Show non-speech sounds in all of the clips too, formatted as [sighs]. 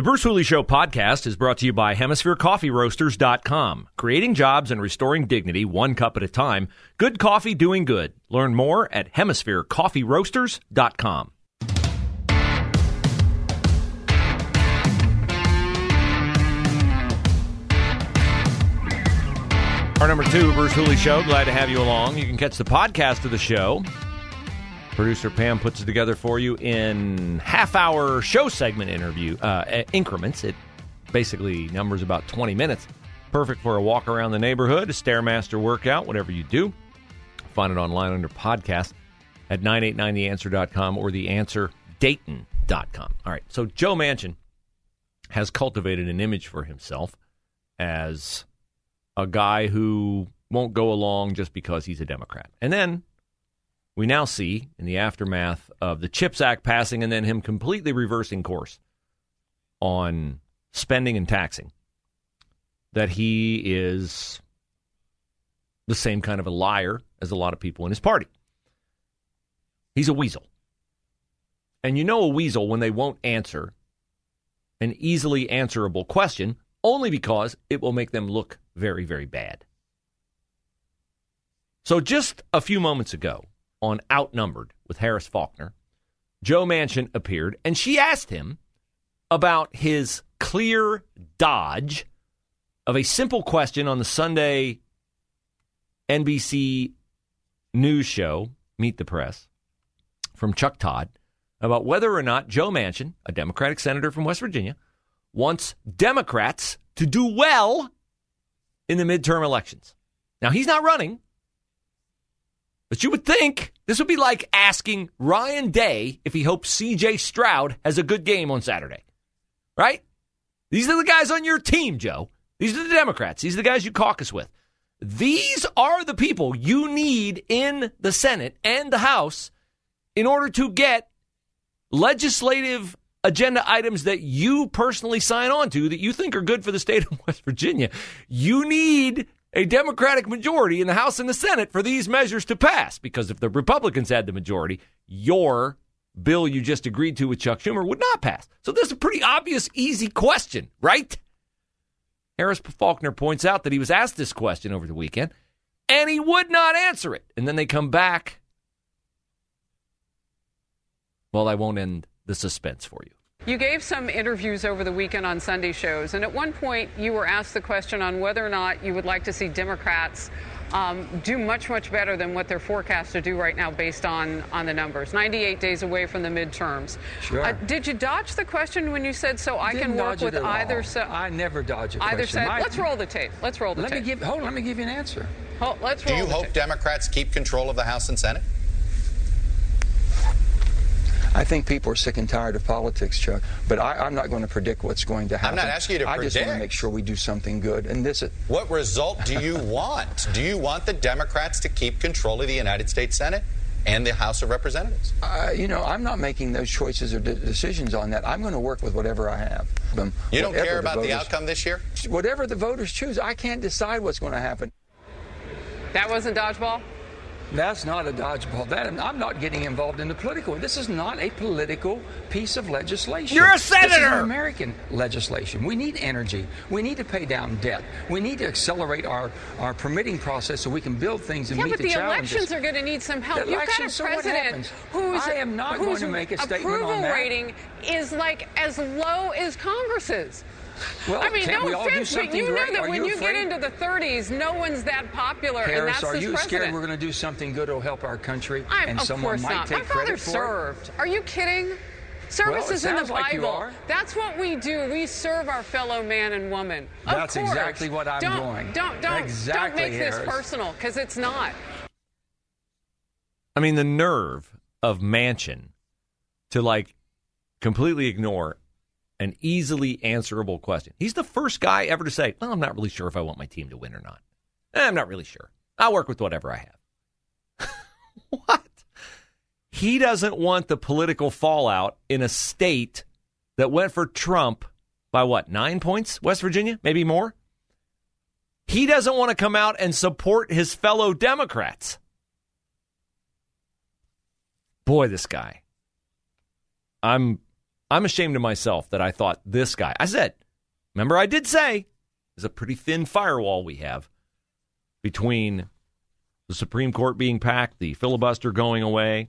The Bruce Hooley Show podcast is brought to you by HemisphereCoffeeRoasters.com. Creating jobs and restoring dignity one cup at a time. Good coffee doing good. Learn more at HemisphereCoffeeRoasters.com. Hour number two, Bruce Hooley Show. Glad to have you along. You can catch the podcast of the show. Producer Pam puts it together for you in half hour show segment interview uh, increments. It basically numbers about 20 minutes. Perfect for a walk around the neighborhood, a Stairmaster workout, whatever you do. Find it online under podcast at 989theanswer.com or theanswerdayton.com. All right, so Joe Manchin has cultivated an image for himself as a guy who won't go along just because he's a Democrat. And then we now see, in the aftermath of the CHIPS Act passing and then him completely reversing course on spending and taxing, that he is the same kind of a liar as a lot of people in his party. He's a weasel. And you know a weasel when they won't answer an easily answerable question only because it will make them look very, very bad. So just a few moments ago on Outnumbered with Harris Faulkner, Joe Manchin appeared and she asked him about his clear dodge of a simple question on the Sunday NBC news show, Meet the Press, from Chuck Todd about whether or not Joe Manchin, a Democratic senator from West Virginia, wants Democrats to do well in the midterm elections. Now, he's not running, but you would think this would be like asking Ryan Day if he hopes CJ Stroud has a good game on Saturday, right? These are the guys on your team, Joe. These are the Democrats. These are the guys you caucus with. These are the people you need in the Senate and the House in order to get legislative agenda items that you personally sign on to that you think are good for the state of [laughs] West Virginia. You need a Democratic majority in the House and the Senate for these measures to pass because if the Republicans had the majority, your bill you just agreed to with Chuck Schumer would not pass. So this is a pretty obvious, easy question, right? Harris Faulkner points out that he was asked this question over the weekend and he would not answer it. And then they come back. Well, I won't end the suspense for you. You gave some interviews over the weekend on Sunday shows, and at one point you were asked the question on whether or not you would like to see Democrats um, do much, much better than what they're forecast to do right now based on, on the numbers. 98 days away from the midterms. Sure. Uh, did you dodge the question when you said so I can work with either side? I never dodge a either question. Side. My, let's roll the tape. Let's roll the let tape. Me give, hold on, let me give you an answer. Hold, let's do roll you hope tape. Democrats keep control of the House and Senate? I think people are sick and tired of politics, Chuck. But I, am not going to predict what's going to happen. I'm not asking you to I predict. just want to make sure we do something good. And this. Is, what result do you [laughs] want? Do you want the Democrats to keep control of the United States Senate? and the House of Representatives? Uh, you know, I'm not making those choices or de- decisions on that. I'm going to work with whatever I have. Them, you don't care about voters, the outcome this year? Whatever the voters choose, I can't decide what's going to happen. That wasn't dodgeball? That's not a dodgeball. That I'm not getting involved in the political. This is not a political piece of legislation. You're a senator. This is American legislation. We need energy. We need to pay down debt. We need to accelerate our, our permitting process so we can build things and yeah, meet the, the, challenges. elections are going to need some help. The You've got a so president whose, I am not going to make a statement on that. rating is like as low as Congress's. Well, I mean, no offense, but you right? know that are when you, you, get into the 30s, no one's that popular, Harris, and that's are you president. scared we're going to do something good to help our country, I'm, and of someone course might not. take My father credit for served. it? Are you kidding? Service well, is in the like Bible. That's what we do. We serve our fellow man and woman. Of That's course. exactly what I'm don't, doing. Don't don't exactly, don't make Harris. this personal because it's not. I mean, the nerve of Manchin to like completely ignore an easily answerable question. He's the first guy ever to say, well, I'm not really sure if I want my team to win or not. Eh, I'm not really sure. I'll work with whatever I have. [laughs] what? He doesn't want the political fallout in a state that went for Trump by what, nine points? West Virginia? Maybe more? He doesn't want to come out and support his fellow Democrats. Boy, this guy. I'm I'm ashamed of myself that I thought this guy. I said, remember I did say there's a pretty thin firewall we have between the Supreme Court being packed, the filibuster going away,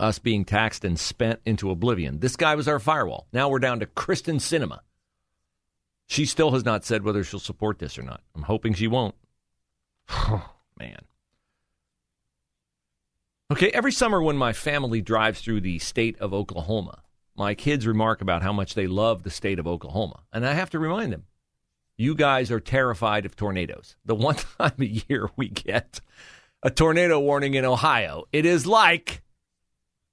us being taxed and spent into oblivion. This guy was our firewall. Now we're down to Kyrsten Sinema. She still has not said whether she'll support this or not. I'm hoping she won't. [sighs] Man. Okay, every summer when my family drives through the state of Oklahoma, my kids remark about how much they love the state of Oklahoma. And I have to remind them, you guys are terrified of tornadoes. The one [laughs] time a year we get a tornado warning in Ohio, it is like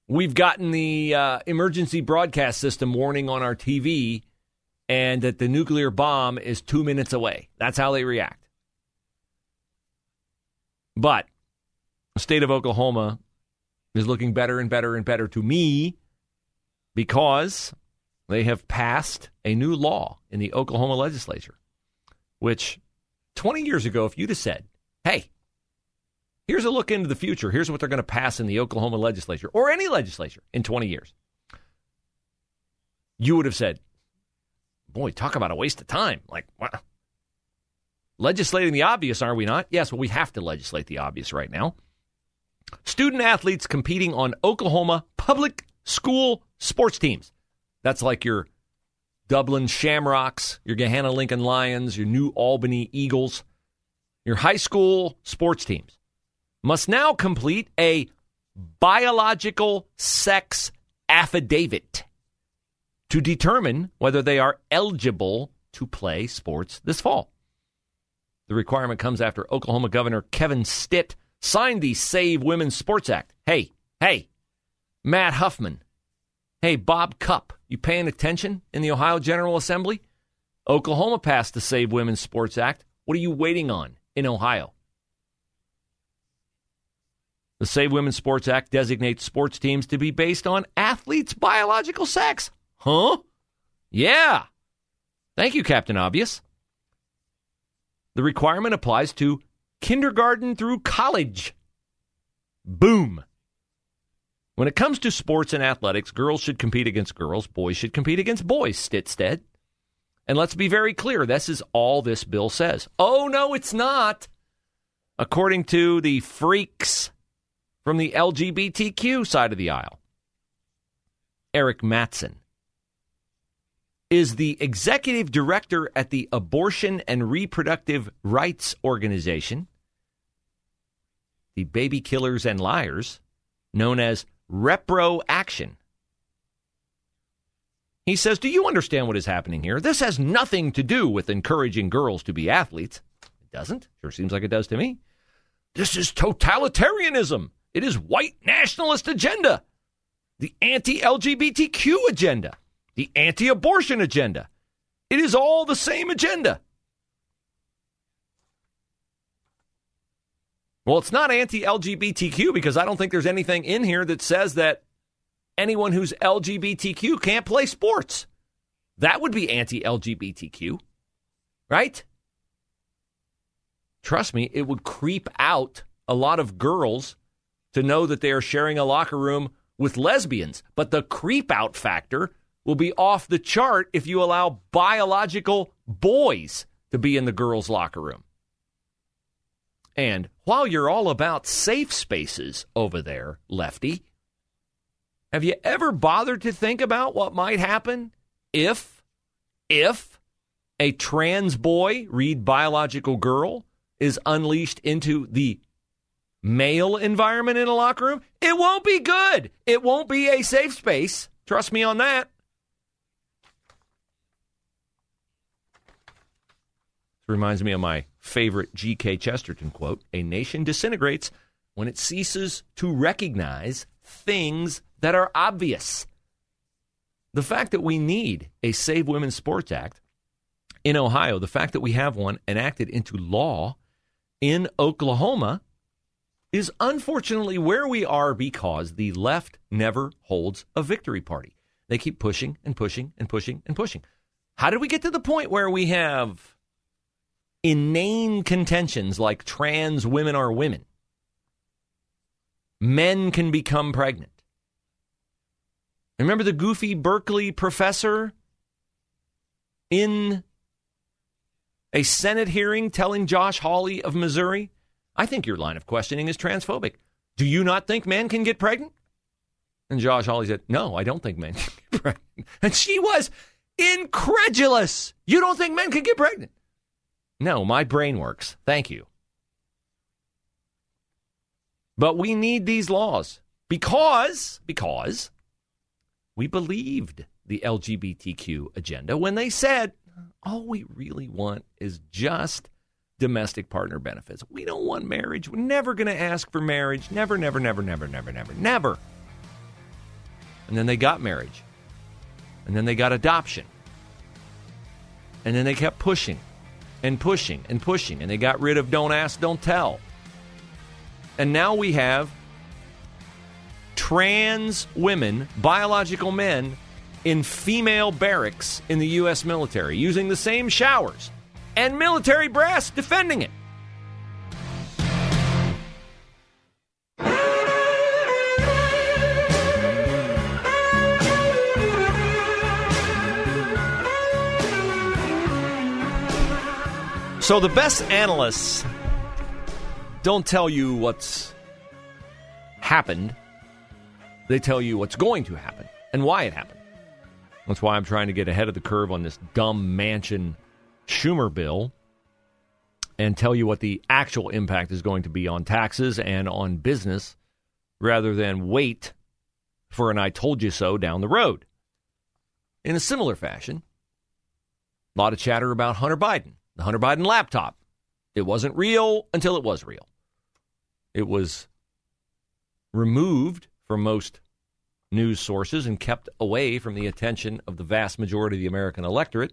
we've gotten the uh, emergency broadcast system warning on our TV and that the nuclear bomb is two minutes away. That's how they react. But the state of Oklahoma is looking better and better and better to me because they have passed a new law in the Oklahoma legislature, which 20 years ago, if you'd have said, hey, here's a look into the future, here's what they're going to pass in the Oklahoma legislature or any legislature in 20 years, you would have said, boy, talk about a waste of time. Like, what? Legislating the obvious, are we not? Yes, well, we have to legislate the obvious right now. Student athletes competing on Oklahoma public school sports teams. That's like your Dublin Shamrocks, your Gahanna Lincoln Lions, your New Albany Eagles, your high school sports teams must now complete a biological sex affidavit to determine whether they are eligible to play sports this fall. The requirement comes after Oklahoma Governor Kevin Stitt signed the Save Women's Sports Act. Hey, hey, Matt Huffman. Hey, Bob Cupp, you paying attention in the Ohio General Assembly? Oklahoma passed the Save Women's Sports Act. What are you waiting on in Ohio? The Save Women's Sports Act designates sports teams to be based on athletes' biological sex. Huh? Yeah. Thank you, Captain Obvious. The requirement applies to kindergarten through college. Boom. When it comes to sports and athletics, girls should compete against girls, boys should compete against boys, Stitt said. And let's be very clear this is all this bill says. Oh, no, it's not. According to the freaks from the LGBTQ side of the aisle, Eric Matson is the executive director at the Abortion and Reproductive Rights Organization, the Baby Killers and Liars, known as Repro Action. He says, Do you understand what is happening here? This has nothing to do with encouraging girls to be athletes. It doesn't. Sure seems like it does to me. This is totalitarianism. It is white nationalist agenda, the anti LGBTQ agenda the anti abortion agenda. It is all the same agenda. Well, it's not anti LGBTQ because I don't think there's anything in here that says that anyone who's LGBTQ can't play sports. That would be anti LGBTQ, right? Trust me, it would creep out a lot of girls to know that they are sharing a locker room with lesbians. But the creep out factor will be off the chart if you allow biological boys to be in the girls' locker room. And while you're all about safe spaces over there, Lefty, have you ever bothered to think about what might happen if, if a trans boy, read biological girl, is unleashed into the male environment in a locker room? It won't be good. It won't be a safe space. Trust me on that. reminds me of my favorite G.K. Chesterton quote A nation disintegrates when it ceases to recognize things that are obvious. The fact that we need a Save Women's Sports Act in Ohio, the fact that we have one enacted into law in Oklahoma, is unfortunately where we are because the left never holds a victory party. They keep pushing and pushing and pushing and pushing. How did we get to the point where we have inane contentions like trans women are women? Men can become pregnant. Remember the goofy Berkeley professor in a Senate hearing telling Josh Hawley of Missouri, I think your line of questioning is transphobic. Do you not think men can get pregnant? And Josh Hawley said, No, I don't think men can get pregnant. And she was incredulous. You don't think men can get pregnant? No, my brain works. Thank you. But we need these laws because because we believed the LGBTQ agenda when they said all we really want is just domestic partner benefits. We don't want marriage. We're never going to ask for marriage. Never, never, never, never, never, never, never. And then they got marriage. And then they got adoption. And then they kept pushing and pushing and pushing. And they got rid of don't ask, don't tell. And now we have trans women, biological men, in female barracks in the U.S. military using the same showers and military brass defending it. So the best analysts don't tell you what's happened. They tell you what's going to happen and why it happened. That's why I'm trying to get ahead of the curve on this dumb Manchin Schumer bill and tell you what the actual impact is going to be on taxes and on business rather than wait for an I told you so down the road. In a similar fashion, a lot of chatter about Hunter Biden the Hunter Biden laptop. It wasn't real until it was real. It was removed from most news sources and kept away from the attention of the vast majority of the American electorate.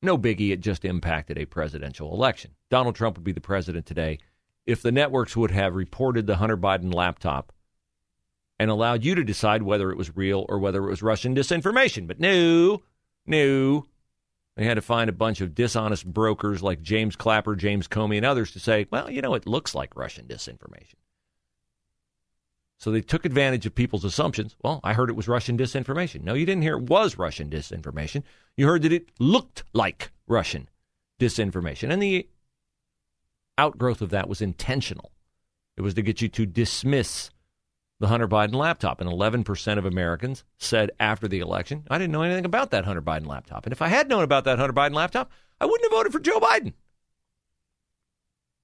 No biggie, it just impacted a presidential election. Donald Trump would be the president today if the networks would have reported the Hunter Biden laptop and allowed you to decide whether it was real or whether it was Russian disinformation. But no, no, they had to find a bunch of dishonest brokers like James Clapper, James Comey, and others to say, well, you know, it looks like Russian disinformation. So they took advantage of people's assumptions. Well, I heard it was Russian disinformation. No, you didn't hear it was Russian disinformation. You heard that it looked like Russian disinformation. And the outgrowth of that was intentional. It was to get you to dismiss the Hunter Biden laptop. And 11% of Americans said after the election, I didn't know anything about that Hunter Biden laptop. And if I had known about that Hunter Biden laptop, I wouldn't have voted for Joe Biden,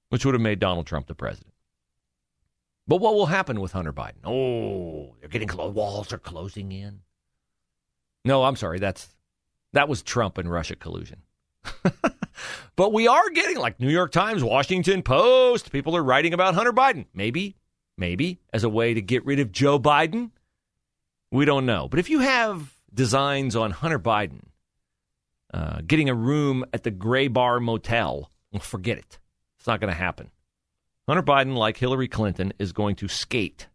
which would have made Donald Trump the president. But what will happen with Hunter Biden? Oh, they're getting close. Walls are closing in. No, I'm sorry. That's that was Trump and Russia collusion. [laughs] but we are getting like New York Times, Washington Post. People are writing about Hunter Biden. Maybe maybe as a way to get rid of Joe Biden. We don't know. But if you have designs on Hunter Biden uh, getting a room at the Gray Bar Motel, well, forget it. It's not going to happen. Hunter Biden, like Hillary Clinton, is going to skate.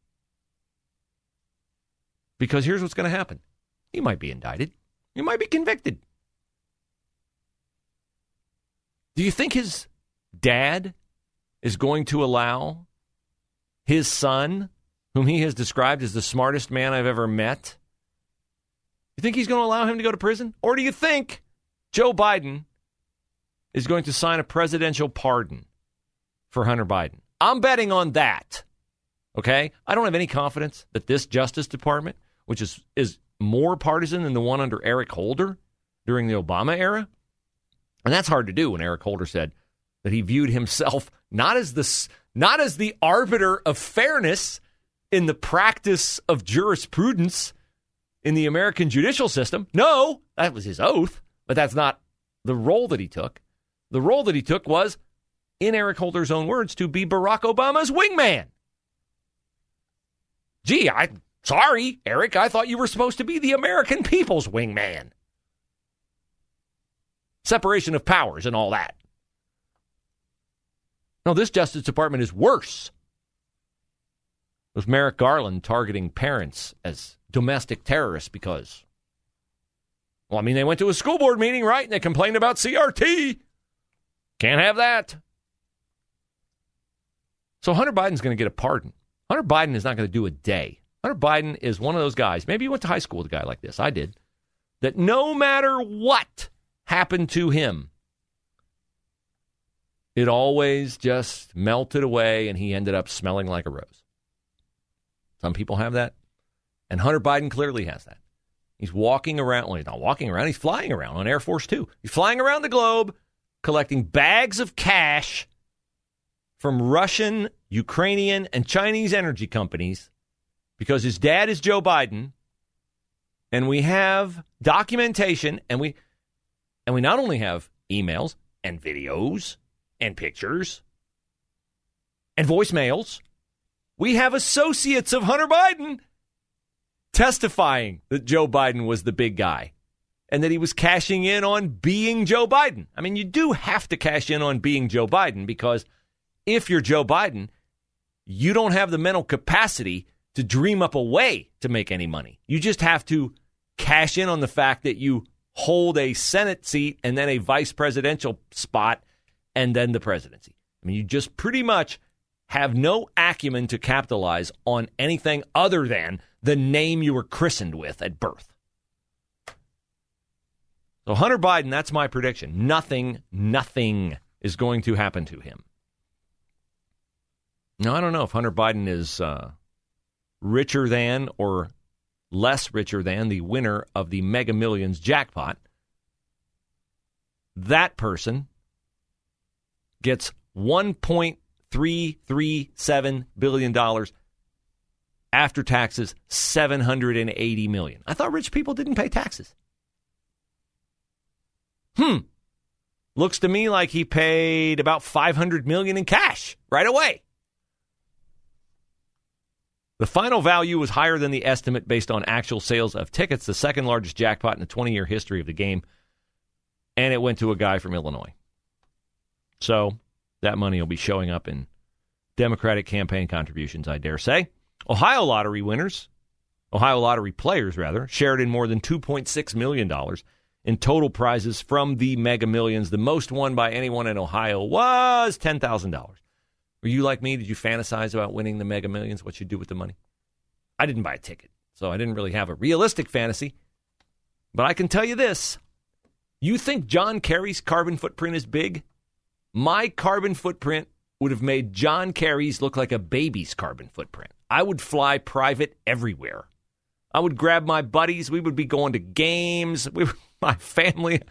Because here's what's going to happen he might be indicted, he might be convicted. Do you think his dad is going to allow his son, whom he has described as the smartest man I've ever met, you think he's going to allow him to go to prison? Or do you think Joe Biden is going to sign a presidential pardon for Hunter Biden? I'm betting on that. Okay? I don't have any confidence that this Justice Department, which is, is more partisan than the one under Eric Holder during the Obama era, and that's hard to do when Eric Holder said that he viewed himself not as the not as the arbiter of fairness in the practice of jurisprudence in the American judicial system. No, that was his oath, but that's not the role that he took. The role that he took was, in Eric Holder's own words, to be Barack Obama's wingman. Gee, I Sorry, Eric, I thought you were supposed to be the American people's wingman. Separation of powers and all that. No, this Justice Department is worse. With Merrick Garland targeting parents as domestic terrorists because, well, I mean, they went to a school board meeting, right? And they complained about CRT. Can't have that. So Hunter Biden's going to get a pardon. Hunter Biden is not going to do a day. Hunter Biden is one of those guys. Maybe you went to high school with a guy like this. I did. That no matter what happened to him, it always just melted away and he ended up smelling like a rose. Some people have that. And Hunter Biden clearly has that. He's walking around. Well, he's not walking around. He's flying around on Air Force Two. He's flying around the globe collecting bags of cash from Russian, Ukrainian, and Chinese energy companies because his dad is Joe Biden. And we have documentation and we and we not only have emails and videos and pictures and voicemails, we have associates of Hunter Biden testifying that Joe Biden was the big guy and that he was cashing in on being Joe Biden. I mean, you do have to cash in on being Joe Biden because if you're Joe Biden, you don't have the mental capacity to dream up a way to make any money. You just have to cash in on the fact that you hold a Senate seat and then a vice presidential spot and then the presidency. I mean, you just pretty much have no acumen to capitalize on anything other than the name you were christened with at birth. So, Hunter Biden, that's my prediction. Nothing, nothing is going to happen to him. Now, I don't know if Hunter Biden is uh, richer than or less richer than the winner of the Mega Millions jackpot. That person gets $1.337 billion after taxes, 780 million. I thought rich people didn't pay taxes. Hmm. Looks to me like he paid about 500 million in cash right away. The final value was higher than the estimate based on actual sales of tickets, the second largest jackpot in the 20 year history of the game. And it went to a guy from Illinois. So that money will be showing up in Democratic campaign contributions, I dare say. Ohio lottery winners, Ohio lottery players, rather, shared in more than $2.6 million in total prizes from the Mega Millions. The most won by anyone in Ohio was $10,000. Were you like me? Did you fantasize about winning the Mega Millions? What you do with the money? I didn't buy a ticket, so I didn't really have a realistic fantasy. But I can tell you this you think John Kerry's carbon footprint is big? My carbon footprint would have made John Kerry's look like a baby's carbon footprint. I would fly private everywhere. I would grab my buddies. We would be going to games. We [laughs] my family,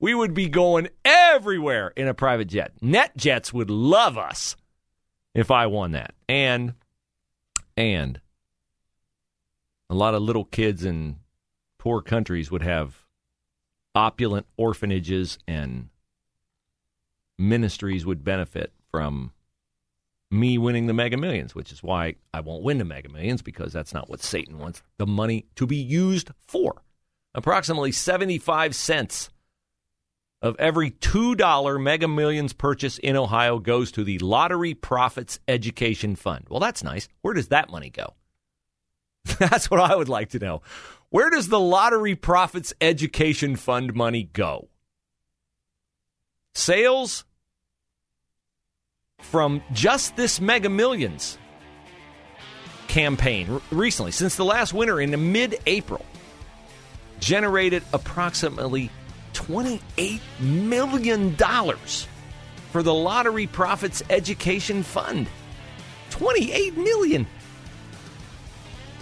we would be going everywhere in a private jet. NetJets would love us if I won that. And and a lot of little kids in poor countries would have opulent orphanages and ministries would benefit from me winning the mega millions, which is why I won't win the mega millions because that's not what Satan wants the money to be used for. Approximately 75 cents of every $2 Mega Millions purchase in Ohio goes to the Lottery Profits Education Fund. Well, that's nice. Where does that money go? [laughs] that's what I would like to know. Where does the Lottery Profits Education Fund money go? Sales from just this Mega Millions campaign recently, since the last winter in mid April, generated approximately $28 million for the Lottery Profits Education Fund. 28 million.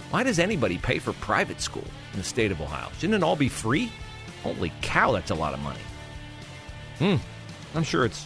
Why does anybody pay for private school in the state of Ohio? Shouldn't it all be free? Holy cow, that's a lot of money. Hmm. I'm sure it's